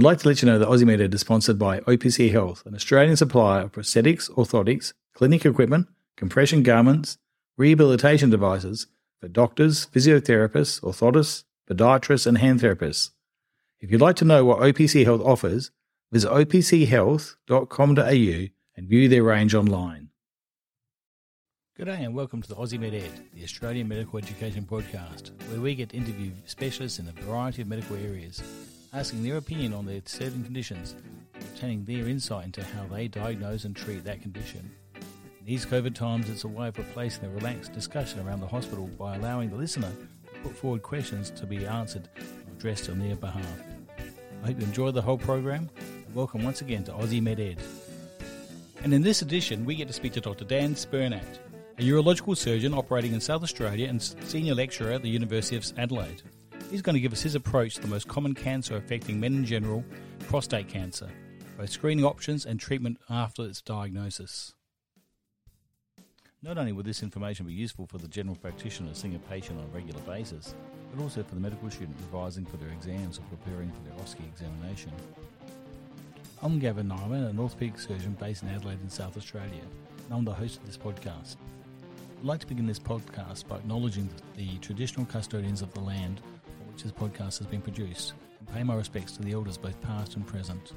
I'd like to let you know that MedEd is sponsored by OPC Health, an Australian supplier of prosthetics, orthotics, clinic equipment, compression garments, rehabilitation devices for doctors, physiotherapists, orthotists, podiatrists, and hand therapists. If you'd like to know what OPC Health offers, visit opchealth.com.au and view their range online. Good day and welcome to the Aussie Med Ed, the Australian Medical Education Podcast, where we get to interview specialists in a variety of medical areas, asking their opinion on their certain conditions, obtaining their insight into how they diagnose and treat that condition. In these COVID times, it's a way of replacing the relaxed discussion around the hospital by allowing the listener to put forward questions to be answered or addressed on their behalf. I hope you enjoy the whole program and welcome once again to Aussie Med Ed. And in this edition, we get to speak to Dr. Dan Spernat, a urological surgeon operating in South Australia and senior lecturer at the University of Adelaide. He's going to give us his approach to the most common cancer affecting men in general, prostate cancer, both screening options and treatment after its diagnosis. Not only will this information be useful for the general practitioner seeing a patient on a regular basis, but also for the medical student revising for their exams or preparing for their OSCE examination. I'm Gavin Nieminen, an orthopaedic surgeon based in Adelaide in South Australia, and I'm the host of this podcast. I'd like to begin this podcast by acknowledging the traditional custodians of the land which this podcast has been produced and pay my respects to the elders both past and present.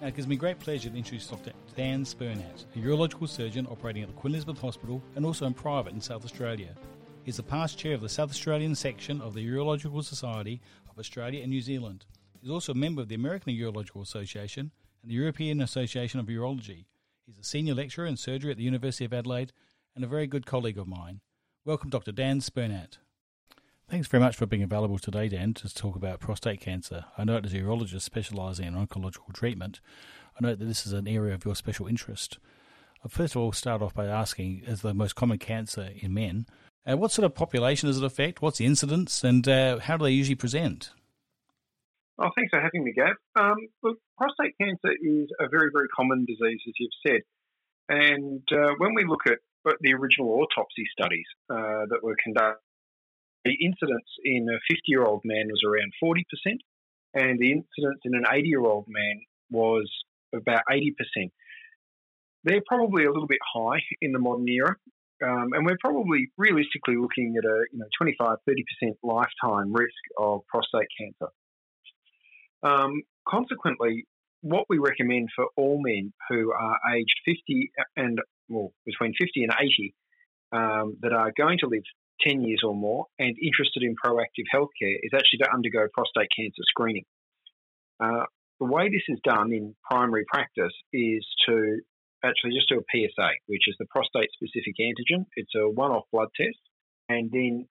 Now, it gives me great pleasure to introduce Dr. Dan Spernat, a urological surgeon operating at the Queen Elizabeth Hospital and also in private in South Australia. He's the past chair of the South Australian section of the Urological Society of Australia and New Zealand. He's also a member of the American Urological Association and the European Association of Urology. He's a senior lecturer in surgery at the University of Adelaide and a very good colleague of mine. Welcome, Dr. Dan Spernat. Thanks very much for being available today, Dan, to talk about prostate cancer. I know as a urologist specialising in oncological treatment, I know that this is an area of your special interest. I'll first of all, start off by asking, as the most common cancer in men, uh, what sort of population does it affect? What's the incidence, and uh, how do they usually present? Oh, thanks for having me, Gav. Um, look, prostate cancer is a very, very common disease, as you've said. And uh, when we look at the original autopsy studies uh, that were conducted, the incidence in a 50 year old man was around 40%, and the incidence in an 80 year old man was about 80%. They're probably a little bit high in the modern era, um, and we're probably realistically looking at a you know 25 30% lifetime risk of prostate cancer. Um, consequently, what we recommend for all men who are aged 50 and well, between 50 and 80 um, that are going to live 10 years or more and interested in proactive healthcare is actually to undergo prostate cancer screening. Uh, the way this is done in primary practice is to actually just do a PSA, which is the prostate specific antigen. It's a one off blood test, and then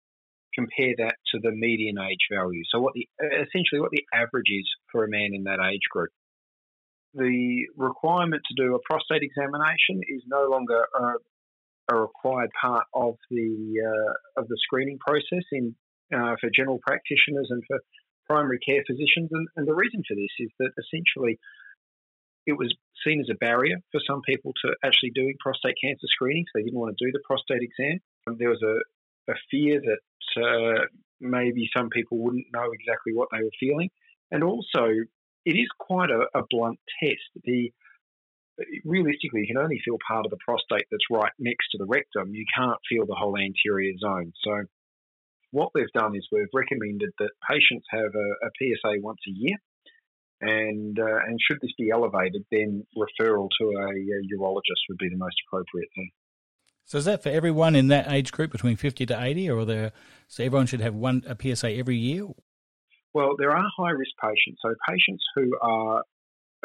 compare that to the median age value. So, what the essentially what the average is for a man in that age group the requirement to do a prostate examination is no longer a, a required part of the uh, of the screening process in uh, for general practitioners and for primary care physicians. And, and, the reason for this is that essentially it was seen as a barrier for some people to actually doing prostate cancer screening. So They didn't want to do the prostate exam. There was a, a fear that uh, maybe some people wouldn't know exactly what they were feeling. And also, it is quite a, a blunt test. The realistically, you can only feel part of the prostate that's right next to the rectum. You can't feel the whole anterior zone. So, what we've done is we've recommended that patients have a, a PSA once a year, and uh, and should this be elevated, then referral to a, a, urologist would be the most appropriate thing. So, is that for everyone in that age group between fifty to eighty, or there so everyone should have one a PSA every year? Well, there are high risk patients. So patients who are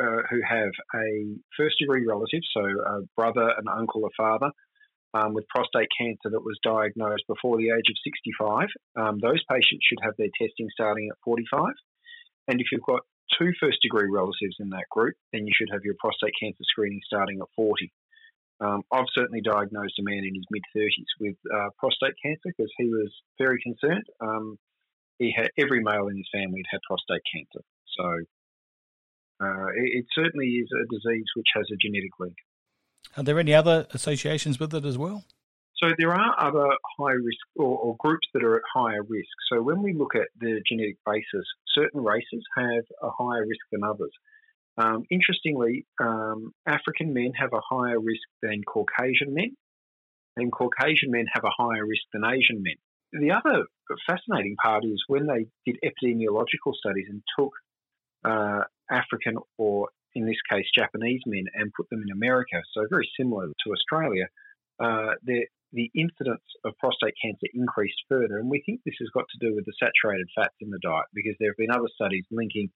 uh, who have a first degree relative, so a brother, an uncle, a father, um, with prostate cancer that was diagnosed before the age of 65, um, those patients should have their testing starting at 45. And if you've got two first degree relatives in that group, then you should have your prostate cancer screening starting at 40. Um, I've certainly diagnosed a man in his mid 30s with uh, prostate cancer because he was very concerned. Um, he had every male in his family had had prostate cancer. So uh, it, it, certainly is a disease which has a genetic link. Are there any other associations with it as well? So there are other high risk or, or, groups that are at higher risk. So when we look at the genetic basis, certain races have a higher risk than others. Um, interestingly, um, African men have a higher risk than Caucasian men, and Caucasian men have a higher risk than Asian men. The other fascinating part is when they did epidemiological studies and took uh, African or, in this case, Japanese men and put them in America, so very similar to Australia, uh, the, the incidence of prostate cancer increased further. And we think this has got to do with the saturated fats in the diet because there have been other studies linking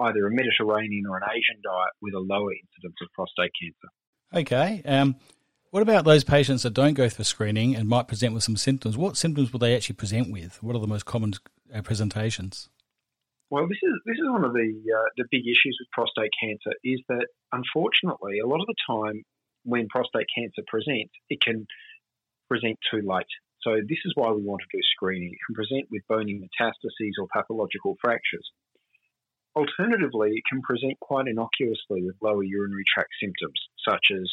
either a Mediterranean or an Asian diet with a lower incidence of prostate cancer. Okay. Um, what about those patients that don't go for screening and might present with some symptoms? What symptoms will they actually present with? What are the most common uh, presentations? Well, this is this is one of the uh, the big issues with prostate cancer is that unfortunately a lot of the time when prostate cancer presents, it can present too late. So this is why we want to do screening. It can present with bony metastases or pathological fractures. Alternatively, it can present quite innocuously with lower urinary tract symptoms such as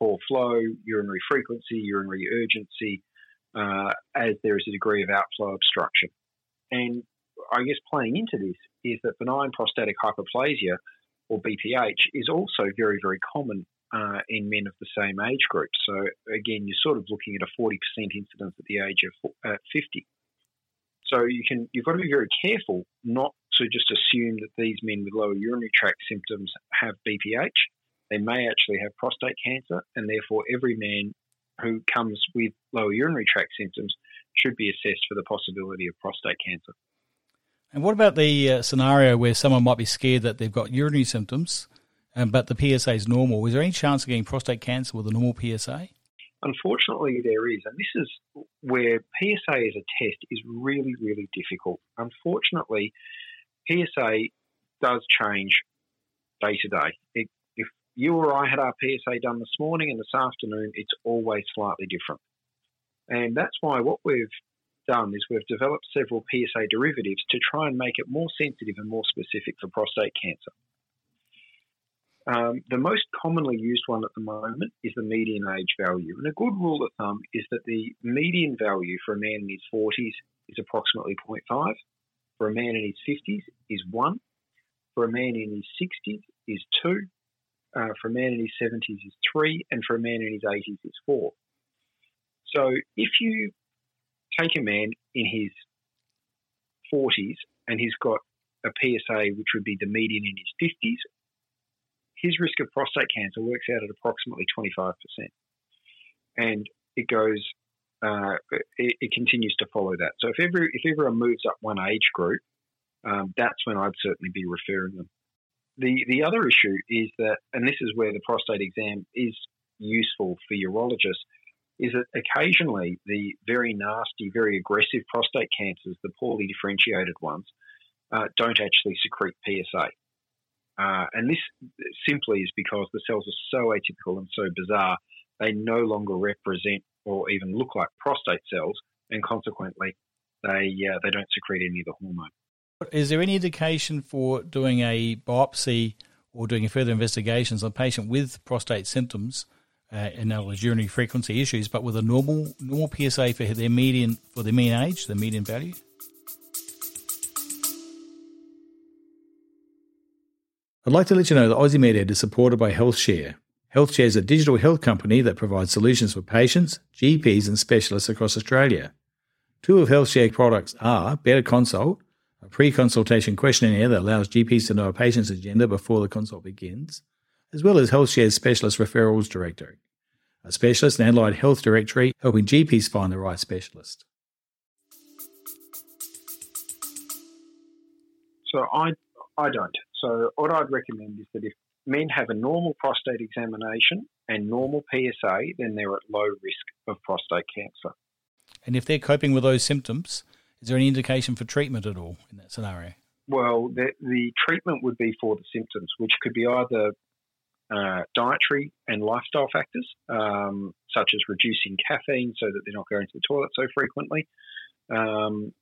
poor flow, urinary frequency, urinary urgency, uh, as there is a degree of outflow obstruction. And I guess playing into this is that benign prostatic hyperplasia, or BPH, is also very, very common uh, in men of the same age group. So again, you're sort of looking at a 40% incidence at the age of uh, 50. So you can you've got to be very careful not to just assume that these men with lower urinary tract symptoms have BPH. They may actually have prostate cancer, and therefore every man who comes with lower urinary tract symptoms should be assessed for the possibility of prostate cancer. And what about the uh, scenario where someone might be scared that they've got urinary symptoms, um, but the PSA is normal? Is there any chance of getting prostate cancer with a normal PSA? Unfortunately, there is, and this is where PSA as a test is really, really difficult. Unfortunately, PSA does change day to day. It, if you or I had our PSA done this morning and this afternoon, it's always slightly different. And that's why what we've done is we've developed several PSA derivatives to try and make it more sensitive and more specific for prostate cancer. Um, the most commonly used one at the moment is the median age value. And a good rule of thumb is that the median value for a man in his 40s is approximately 0.5, for a man in his 50s is 1, for a man in his 60s is 2, uh, for a man in his 70s is 3, and for a man in his 80s is 4. So if you take a man in his 40s and he's got a PSA which would be the median in his 50s, his risk of prostate cancer works out at approximately 25%. And it goes, uh, it, it, continues to follow that. So if, ever, if everyone moves up one age group, um, that's when I'd certainly be referring them. The, the other issue is that, and this is where the prostate exam is useful for urologists, is that occasionally the very nasty, very aggressive prostate cancers, the poorly differentiated ones, uh, don't actually secrete PSA. Uh, and this simply is because the cells are so atypical and so bizarre, they no longer represent or even look like prostate cells, and consequently, they uh, they don't secrete any of the hormone. Is there any indication for doing a biopsy or doing further investigations on a patient with prostate symptoms, uh, in other urinary frequency issues, but with a normal normal PSA for their median for their mean age, the median value? I'd like to let you know that Aussie MedEd is supported by HealthShare. HealthShare is a digital health company that provides solutions for patients, GPs, and specialists across Australia. Two of HealthShare products are Better Consult, a pre consultation questionnaire that allows GPs to know a patient's agenda before the consult begins, as well as HealthShare's Specialist Referrals Directory, a specialist and allied health directory helping GPs find the right specialist. So I, I don't. So, what I'd recommend is that if men have a normal prostate examination and normal PSA, then they're at low risk of prostate cancer. And if they're coping with those symptoms, is there any indication for treatment at all in that scenario? Well, the, the treatment would be for the symptoms, which could be either uh, dietary and lifestyle factors, um, such as reducing caffeine so that they're not going to the toilet so frequently, um,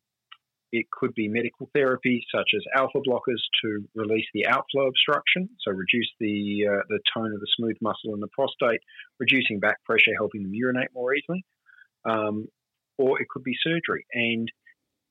it could be medical therapy such as alpha blockers to release the outflow obstruction, so reduce the uh, the tone of the smooth muscle in the prostate, reducing back pressure, helping them urinate more easily. um, or it could be surgery. And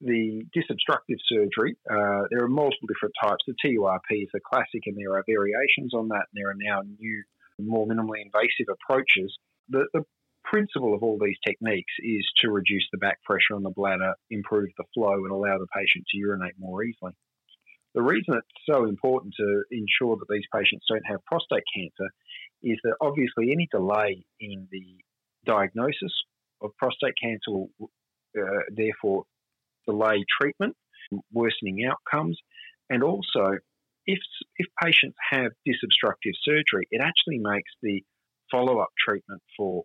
the disobstructive surgery, uh, there are multiple different types. The TURP is a classic, and there are variations on that. And there are now new, more minimally invasive approaches. The, the principle of all these techniques is to reduce the back pressure on the bladder, improve the flow, and allow the patient to urinate more easily. The reason it's so important to ensure that these patients don't have prostate cancer is that obviously any delay in the diagnosis of prostate cancer will uh, therefore delay treatment, worsening outcomes, and also if if patients have disobstructive surgery, it actually makes the follow up treatment for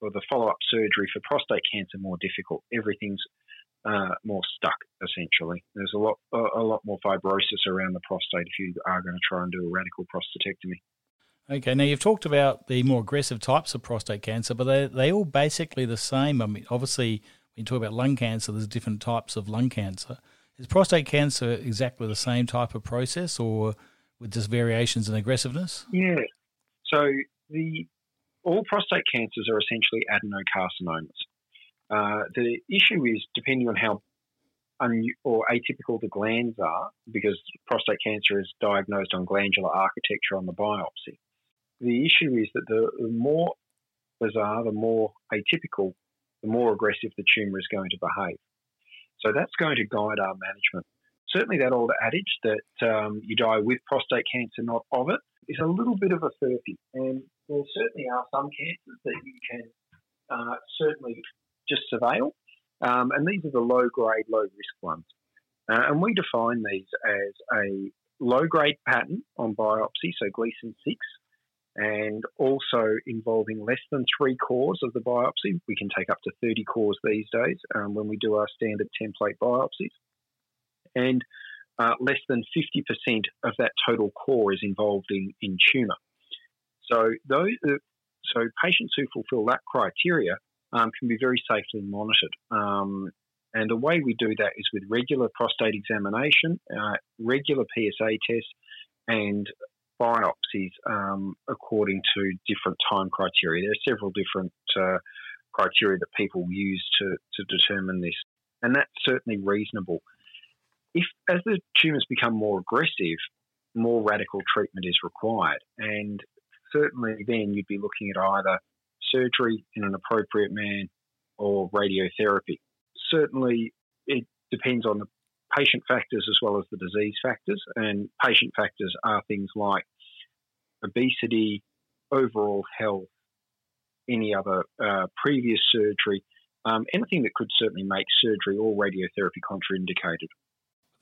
or the follow up surgery for prostate cancer more difficult. Everything's uh, more stuck essentially. There's a lot a, a lot more fibrosis around the prostate if you are going to try and do a radical prostatectomy. Okay, now you've talked about the more aggressive types of prostate cancer, but they they all basically the same. I mean, obviously, you talk about lung cancer, there's different types of lung cancer. Is prostate cancer exactly the same type of process, or with just variations in aggressiveness? Yeah. So the all prostate cancers are essentially adenocarcinomas. Uh, the issue is depending on how un- or atypical the glands are, because prostate cancer is diagnosed on glandular architecture on the biopsy. The issue is that the, the more bizarre, the more atypical, the more aggressive the tumour is going to behave. So that's going to guide our management. Certainly, that old adage that um, you die with prostate cancer, not of it, is a little bit of a furphy. And there certainly are some cancers that you can uh, certainly just surveil. Um, and these are the low grade, low risk ones. Uh, and we define these as a low grade pattern on biopsy, so Gleason 6, and also involving less than three cores of the biopsy. We can take up to 30 cores these days um, when we do our standard template biopsies. And uh, less than 50% of that total core is involved in, in tumour. So, those, uh, so patients who fulfil that criteria um, can be very safely monitored. Um, and the way we do that is with regular prostate examination, uh, regular PSA tests, and biopsies um, according to different time criteria. There are several different uh, criteria that people use to, to determine this, and that's certainly reasonable. If as the tumours become more aggressive, more radical treatment is required, and certainly then you'd be looking at either surgery in an appropriate man or radiotherapy. Certainly, it depends on the patient factors as well as the disease factors, and patient factors are things like obesity, overall health, any other uh, previous surgery, um, anything that could certainly make surgery or radiotherapy contraindicated.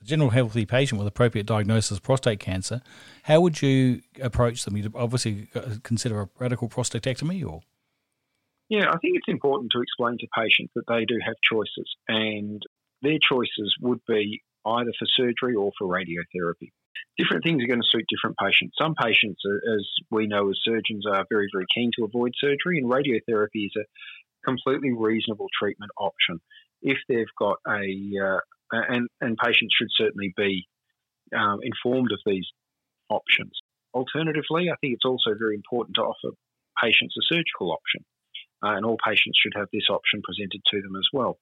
A general healthy patient with appropriate diagnosis of prostate cancer, how would you approach them? You'd obviously consider a radical prostatectomy or? Yeah, I think it's important to explain to patients that they do have choices, and their choices would be either for surgery or for radiotherapy. Different things are going to suit different patients. Some patients, as we know as surgeons, are very, very keen to avoid surgery, and radiotherapy is a completely reasonable treatment option if they've got a, uh, and, and patients should certainly be um, informed of these options. Alternatively, I think it's also very important to offer patients a surgical option uh, and all patients should have this option presented to them as well.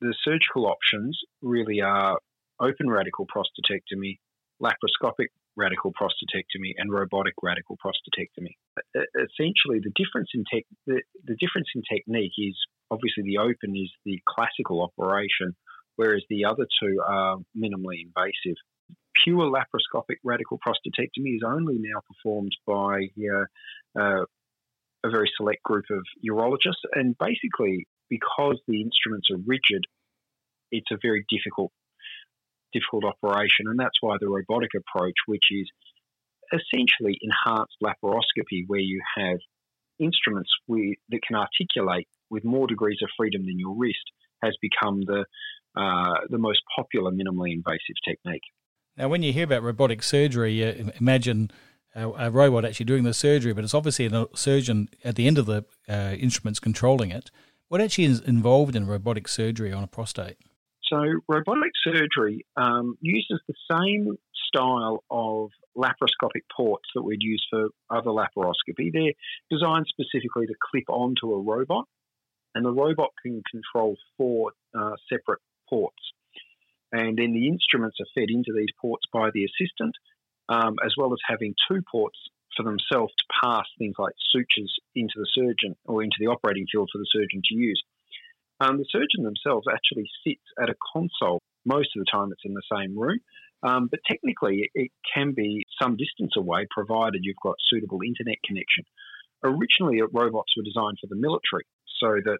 The surgical options really are open radical prostatectomy, laparoscopic radical prostatectomy, and robotic radical prostatectomy. Essentially, the difference in tech, the, the difference in technique is obviously the open is the classical operation, whereas the other two are minimally invasive. Pure laparoscopic radical prostatectomy is only now performed by uh, uh, a very select group of urologists. And basically, because the instruments are rigid, it's a very difficult difficult operation, and that's why the robotic approach, which is essentially enhanced laparoscopy, where you have instruments that can articulate with more degrees of freedom than your wrist, has become the uh, the most popular minimally invasive technique. Now, when you hear about robotic surgery, you imagine a, a, robot actually doing the surgery, but it's obviously a surgeon at the end of the uh, instruments controlling it. What actually is involved in robotic surgery on a prostate? So, robotic surgery um, uses the same style of laparoscopic ports that we'd use for other laparoscopy. They're designed specifically to clip onto a robot. And the robot can control four uh, separate ports. And then the instruments are fed into these ports by the assistant, um, as well as having two ports for themselves to pass things like sutures into the surgeon or into the operating field for the surgeon to use. Um, the surgeon themselves actually sits at a console. Most of the time, it's in the same room, um, but technically, it, it can be some distance away, provided you've got suitable internet connection. Originally, robots were designed for the military, so that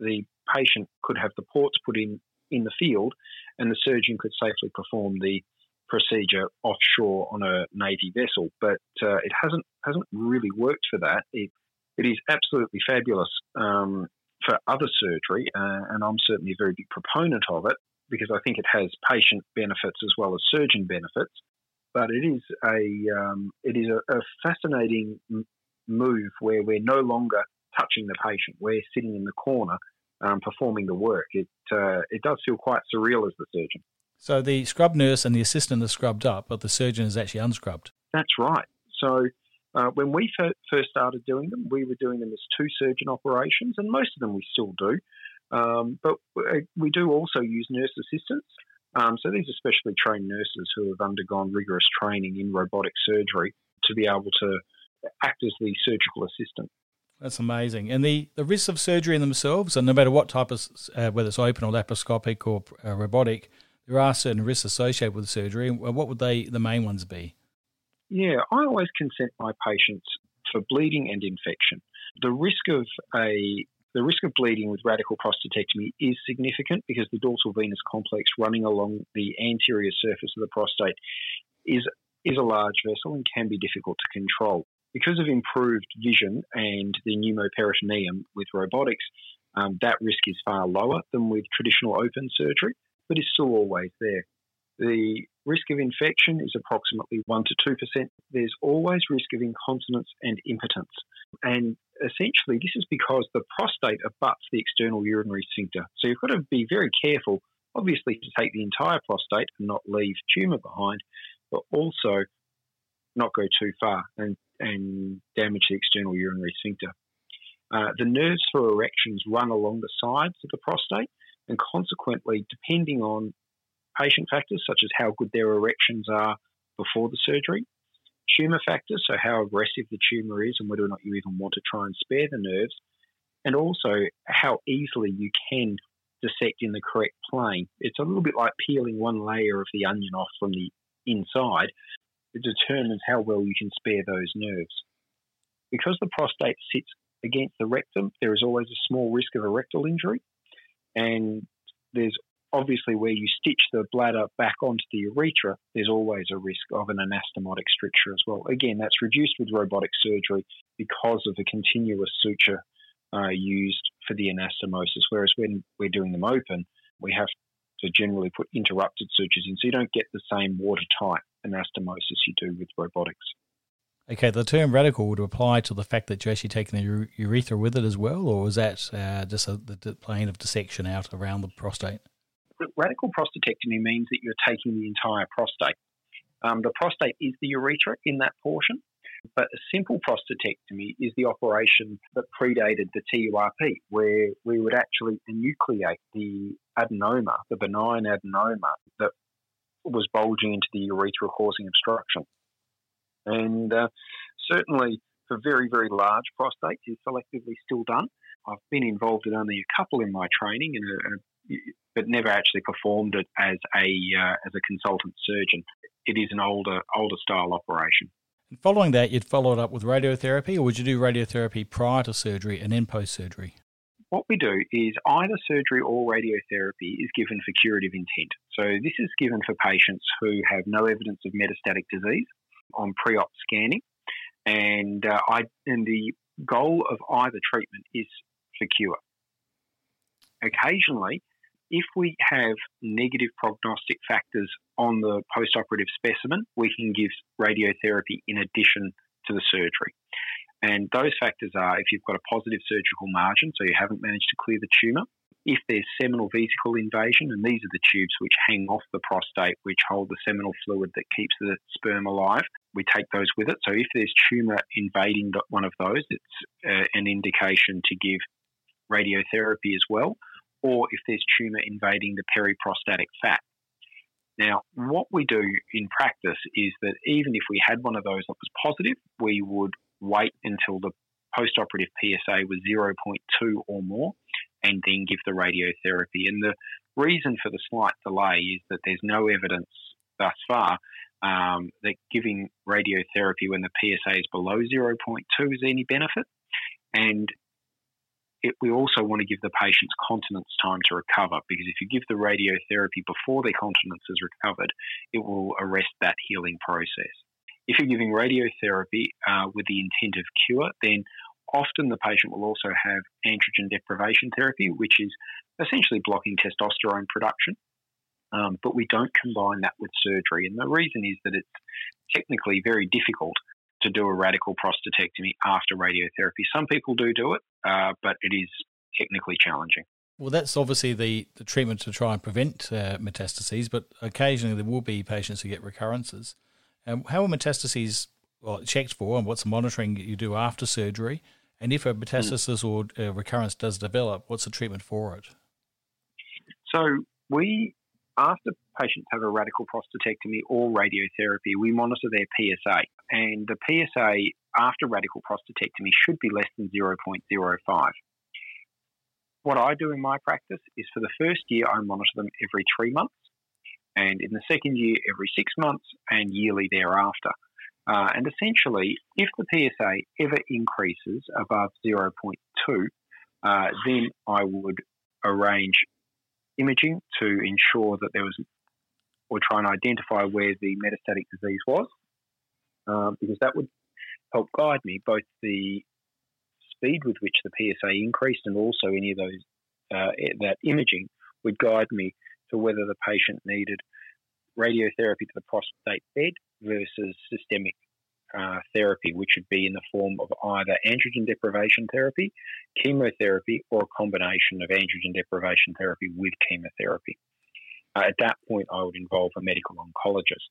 the patient could have the ports put in in the field, and the surgeon could safely perform the procedure offshore on a navy vessel. But uh, it hasn't hasn't really worked for that. It it is absolutely fabulous um, for other surgery, uh, and I'm certainly a very big proponent of it because I think it has patient benefits as well as surgeon benefits. But it is a um, it is a, a fascinating move where we're no longer touching the patient; we're sitting in the corner um, performing the work. It uh, it does feel quite surreal as the surgeon. So the scrub nurse and the assistant are scrubbed up, but the surgeon is actually unscrubbed. That's right. So uh, when we first started doing them, we were doing them as two surgeon operations, and most of them we still do. Um, but we do also use nurse assistants. Um, so these are specially trained nurses who have undergone rigorous training in robotic surgery to be able to act as the surgical assistant. That's amazing. And the, the risks of surgery in themselves, and no matter what type of, uh, whether it's open or laparoscopic or uh, robotic, there are certain risks associated with surgery. What would they, the main ones be? Yeah, I always consent my patients for bleeding and infection. The risk of a the risk of bleeding with radical prostatectomy is significant because the dorsal venous complex running along the anterior surface of the prostate is is a large vessel and can be difficult to control. Because of improved vision and the pneumoperitoneum with robotics, um, that risk is far lower than with traditional open surgery, but is still always there. The risk of infection is approximately 1% to 2%. There's always risk of incontinence and impotence. And essentially, this is because the prostate abuts the external urinary sphincter. So you've got to be very careful, obviously, to take the entire prostate and not leave tumour behind, but also not go too far and, and damage the external urinary sphincter. Uh, the nerves for erections run along the sides of the prostate, and consequently, depending on patient factors such as how good their erections are before the surgery, tumour factors, so how aggressive the tumour is and whether or not you even want to try and spare the nerves, and also how easily you can dissect in the correct plane. It's a little bit like peeling one layer of the onion off from the inside. It determines how well you can spare those nerves. Because the prostate sits against the rectum, there is always a small risk of a rectal injury, and there's obviously where you stitch the bladder back onto the urethra, there's always a risk of an anastomotic stricture as well. Again, that's reduced with robotic surgery because of the continuous suture uh, used for the anastomosis, whereas when we're doing them open, we have to generally put interrupted sutures in, so you don't get the same watertight anastomosis you do with robotics. Okay, the term radical would apply to the fact that you're actually taking the urethra with it as well, or is that uh, just a, the plane of dissection out around the prostate? radical prostatectomy means that you're taking the entire prostate. Um, the prostate is the urethra in that portion, but a simple prostatectomy is the operation that predated the TURP, where we would actually enucleate the adenoma, the benign adenoma that was bulging into the urethra causing obstruction. And uh, certainly for very, very large prostates is selectively still done. I've been involved in only a couple in my training, and but never actually performed it as a uh, as a consultant surgeon. It is an older older style operation. And following that, you'd follow it up with radiotherapy, or would you do radiotherapy prior to surgery and then post surgery? What we do is either surgery or radiotherapy is given for curative intent. So this is given for patients who have no evidence of metastatic disease on pre-op scanning, and uh, I and the goal of either treatment is for cure. Occasionally, if we have negative prognostic factors on the postoperative specimen, we can give radiotherapy in addition to the surgery. And those factors are if you've got a positive surgical margin, so you haven't managed to clear the tumour, if there's seminal vesicle invasion, and these are the tubes which hang off the prostate, which hold the seminal fluid that keeps the sperm alive, we take those with it. So if there's tumour invading one of those, it's uh, an indication to give radiotherapy as well, or if there's tumour invading the periprostatic fat. Now, what we do in practice is that even if we had one of those that was positive, we would wait until the postoperative PSA was 0.2 or more and then give the radiotherapy. And the reason for the slight delay is that there's no evidence thus far um, that giving radiotherapy when the PSA is below 0.2 is any benefit. And it, we also want to give the patients continence time to recover because if you give the radiotherapy before their continence is recovered, it will arrest that healing process. If you're giving radiotherapy uh, with the intent of cure, then often the patient will also have androgen deprivation therapy, which is essentially blocking testosterone production. Um, but we don't combine that with surgery. And the reason is that it's technically very difficult to do a radical prostatectomy after radiotherapy. Some people do do it, uh, but it is technically challenging. Well, that's obviously the, the treatment to try and prevent uh, metastases, but occasionally there will be patients who get recurrences. Um, how are metastases well, checked for, and what's the monitoring you do after surgery? And if a hmm. metastasis or a recurrence does develop, what's the treatment for it? So we after patients have a radical prostatectomy or radiotherapy, we monitor their PSA. And the PSA after radical prostatectomy should be less than 0.05. What I do in my practice is for the first year, I monitor them every three months, and in the second year, every six months, and yearly thereafter. Uh, and essentially, if the PSA ever increases above 0.2, uh, then I would arrange imaging to ensure that there was, or try and identify where the metastatic disease was, um, because that would help guide me both the speed with which the PSA increased and also any of those uh, that imaging would guide me to whether the patient needed radiotherapy to the prostate bed versus systemic uh, therapy, which would be in the form of either androgen deprivation therapy, chemotherapy, or a combination of androgen deprivation therapy with chemotherapy. Uh, at that point, I would involve a medical oncologist.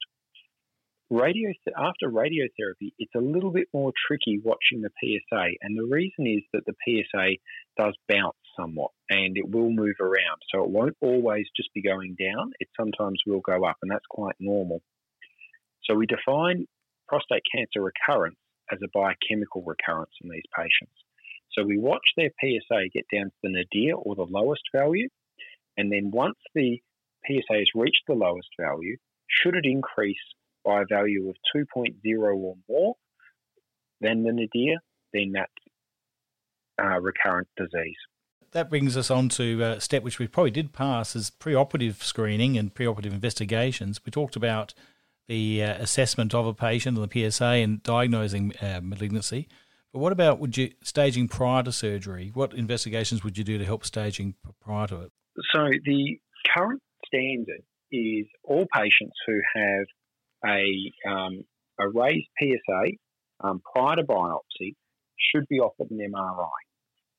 Radio after radiotherapy, it's a little bit more tricky watching the PSA, and the reason is that the PSA does bounce somewhat and it will move around. So it won't always just be going down; it sometimes will go up, and that's quite normal. So we define prostate cancer recurrence as a biochemical recurrence in these patients. So we watch their PSA get down to the nadir or the lowest value, and then once the PSA has reached the lowest value, should it increase by a value of 2.0 or more than the nadir, then that's uh, recurrent disease. That brings us on to a step which we probably did pass as preoperative screening and preoperative investigations. We talked about the uh, assessment of a patient and the PSA and diagnosing uh, malignancy. But what about would you staging prior to surgery? What investigations would you do to help staging prior to it? So the current standard is all patients who have a um, a raised PSA um, prior to biopsy should be offered an MRI.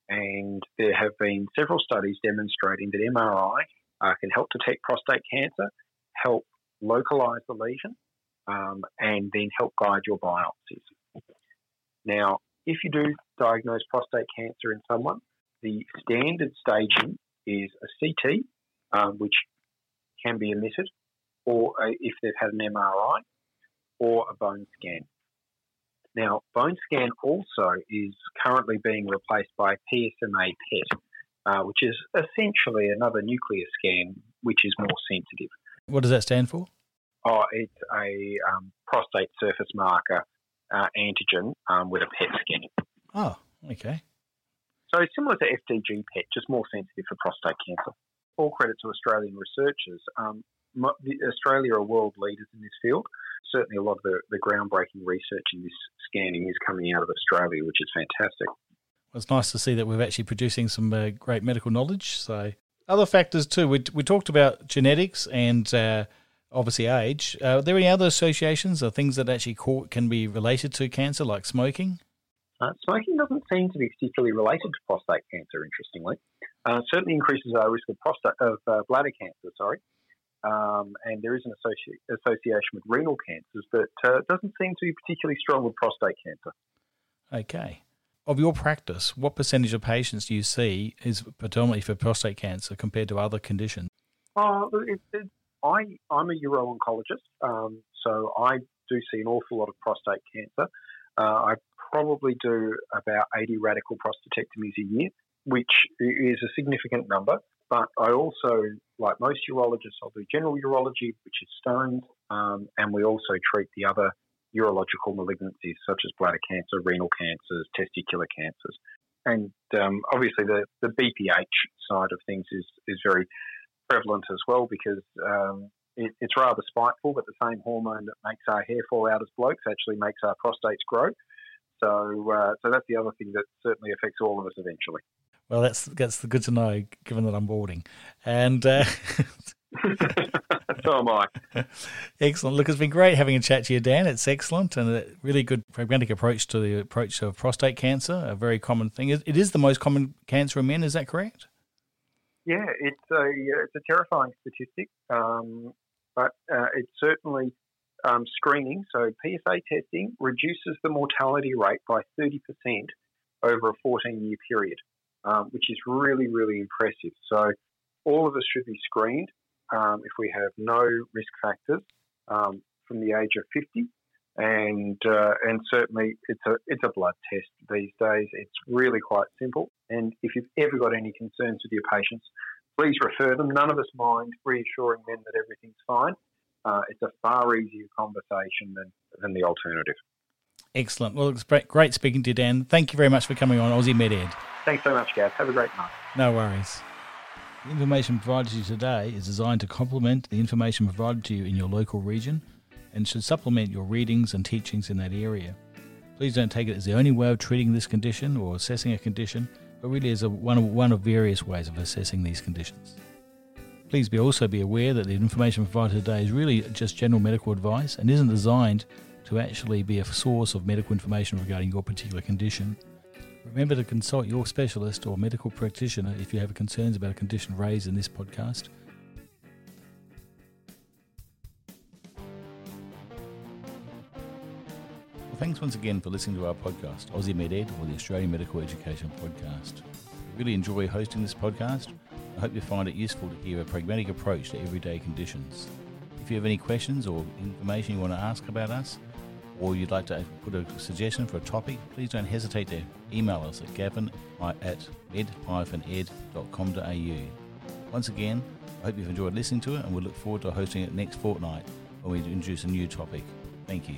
And there have been several studies demonstrating that MRI uh, can help detect prostate cancer, help localize the lesion, um, and then help guide your biopsies. Now, if you do diagnose prostate cancer in someone, the standard staging is a CT, um, which can be omitted, or a, if they've had an MRI, or a bone scan. Now, bone scan also is currently being replaced by PSMA PET, uh, which is essentially another nuclear scan, which is more sensitive. What does that stand for? Oh, it's a um, prostate surface marker uh, antigen um, with a PET scan. Oh, okay. So similar to FDG PET, just more sensitive for prostate cancer. All credit to Australian researchers. Um, Australia are world leaders in this field. Certainly, a lot of the, the groundbreaking research in this scanning is coming out of Australia, which is fantastic. Well, it's nice to see that we're actually producing some uh, great medical knowledge. So, other factors too. We, we talked about genetics and uh, obviously age. Uh, are there any other associations or things that actually can be related to cancer, like smoking? Uh, smoking doesn't seem to be particularly related to prostate cancer, interestingly. Uh, certainly increases our risk of prostate of uh, bladder cancer. Sorry, um, and there is an associ- association with renal cancers, but uh, doesn't seem to be particularly strong with prostate cancer. Okay. Of your practice, what percentage of patients do you see is predominantly for prostate cancer compared to other conditions? Uh, it, it, I, I'm a uro-oncologist, um, so I do see an awful lot of prostate cancer. Uh, I probably do about 80 radical prostatectomies a year, which is a significant number. But I also, like most urologists, I'll do general urology, which is stones, um, and we also treat the other urological malignancies such as bladder cancer, renal cancers, testicular cancers. And um, obviously, the, the BPH side of things is, is very prevalent as well because um, it, it's rather spiteful, but the same hormone that makes our hair fall out as blokes actually makes our prostates grow. So, uh, so that's the other thing that certainly affects all of us eventually. Well, that's that's good to know, given that I'm boarding, and uh, so am I. excellent. Look, it's been great having a chat to you, Dan. It's excellent and a really good pragmatic approach to the approach of prostate cancer, a very common thing. It is the most common cancer in men. Is that correct? Yeah, it's a it's a terrifying statistic, um, but uh, it's certainly um, screening. So PSA testing reduces the mortality rate by thirty percent over a fourteen year period, um, which is really really impressive. So all of us should be screened um, if we have no risk factors um, from the age of 50. And uh, and certainly it's a it's a blood test these days. It's really quite simple. And if you've ever got any concerns with your patients, please refer them. None of us mind reassuring them that everything's fine. Uh, it's a far easier conversation than than the alternative. Excellent. Well, it's great speaking to you, Dan. Thank you very much for coming on Aussie MedEd. Thanks so much, Gav. Have a great night. No worries. The information provided to you today is designed to complement the information provided to you in your local region and should supplement your readings and teachings in that area. Please don't take it as the only way of treating this condition or assessing a condition, but really as a, one, of, one of various ways of assessing these conditions. Please be also be aware that the information provided today is really just general medical advice and isn't designed to actually be a source of medical information regarding your particular condition Remember to consult your specialist or medical practitioner if you have concerns about a condition raised in this podcast. Well, thanks once again for listening to our podcast, Aussie MedEd, or the Australian Medical Education Podcast. I really enjoy hosting this podcast. I hope you find it useful to hear a pragmatic approach to everyday conditions. If you have any questions or information you want to ask about us, or you'd like to put a suggestion for a topic, please don't hesitate to email us at gavin at med-ed.com.au. Once again, I hope you've enjoyed listening to it and we look forward to hosting it next fortnight when we introduce a new topic. Thank you.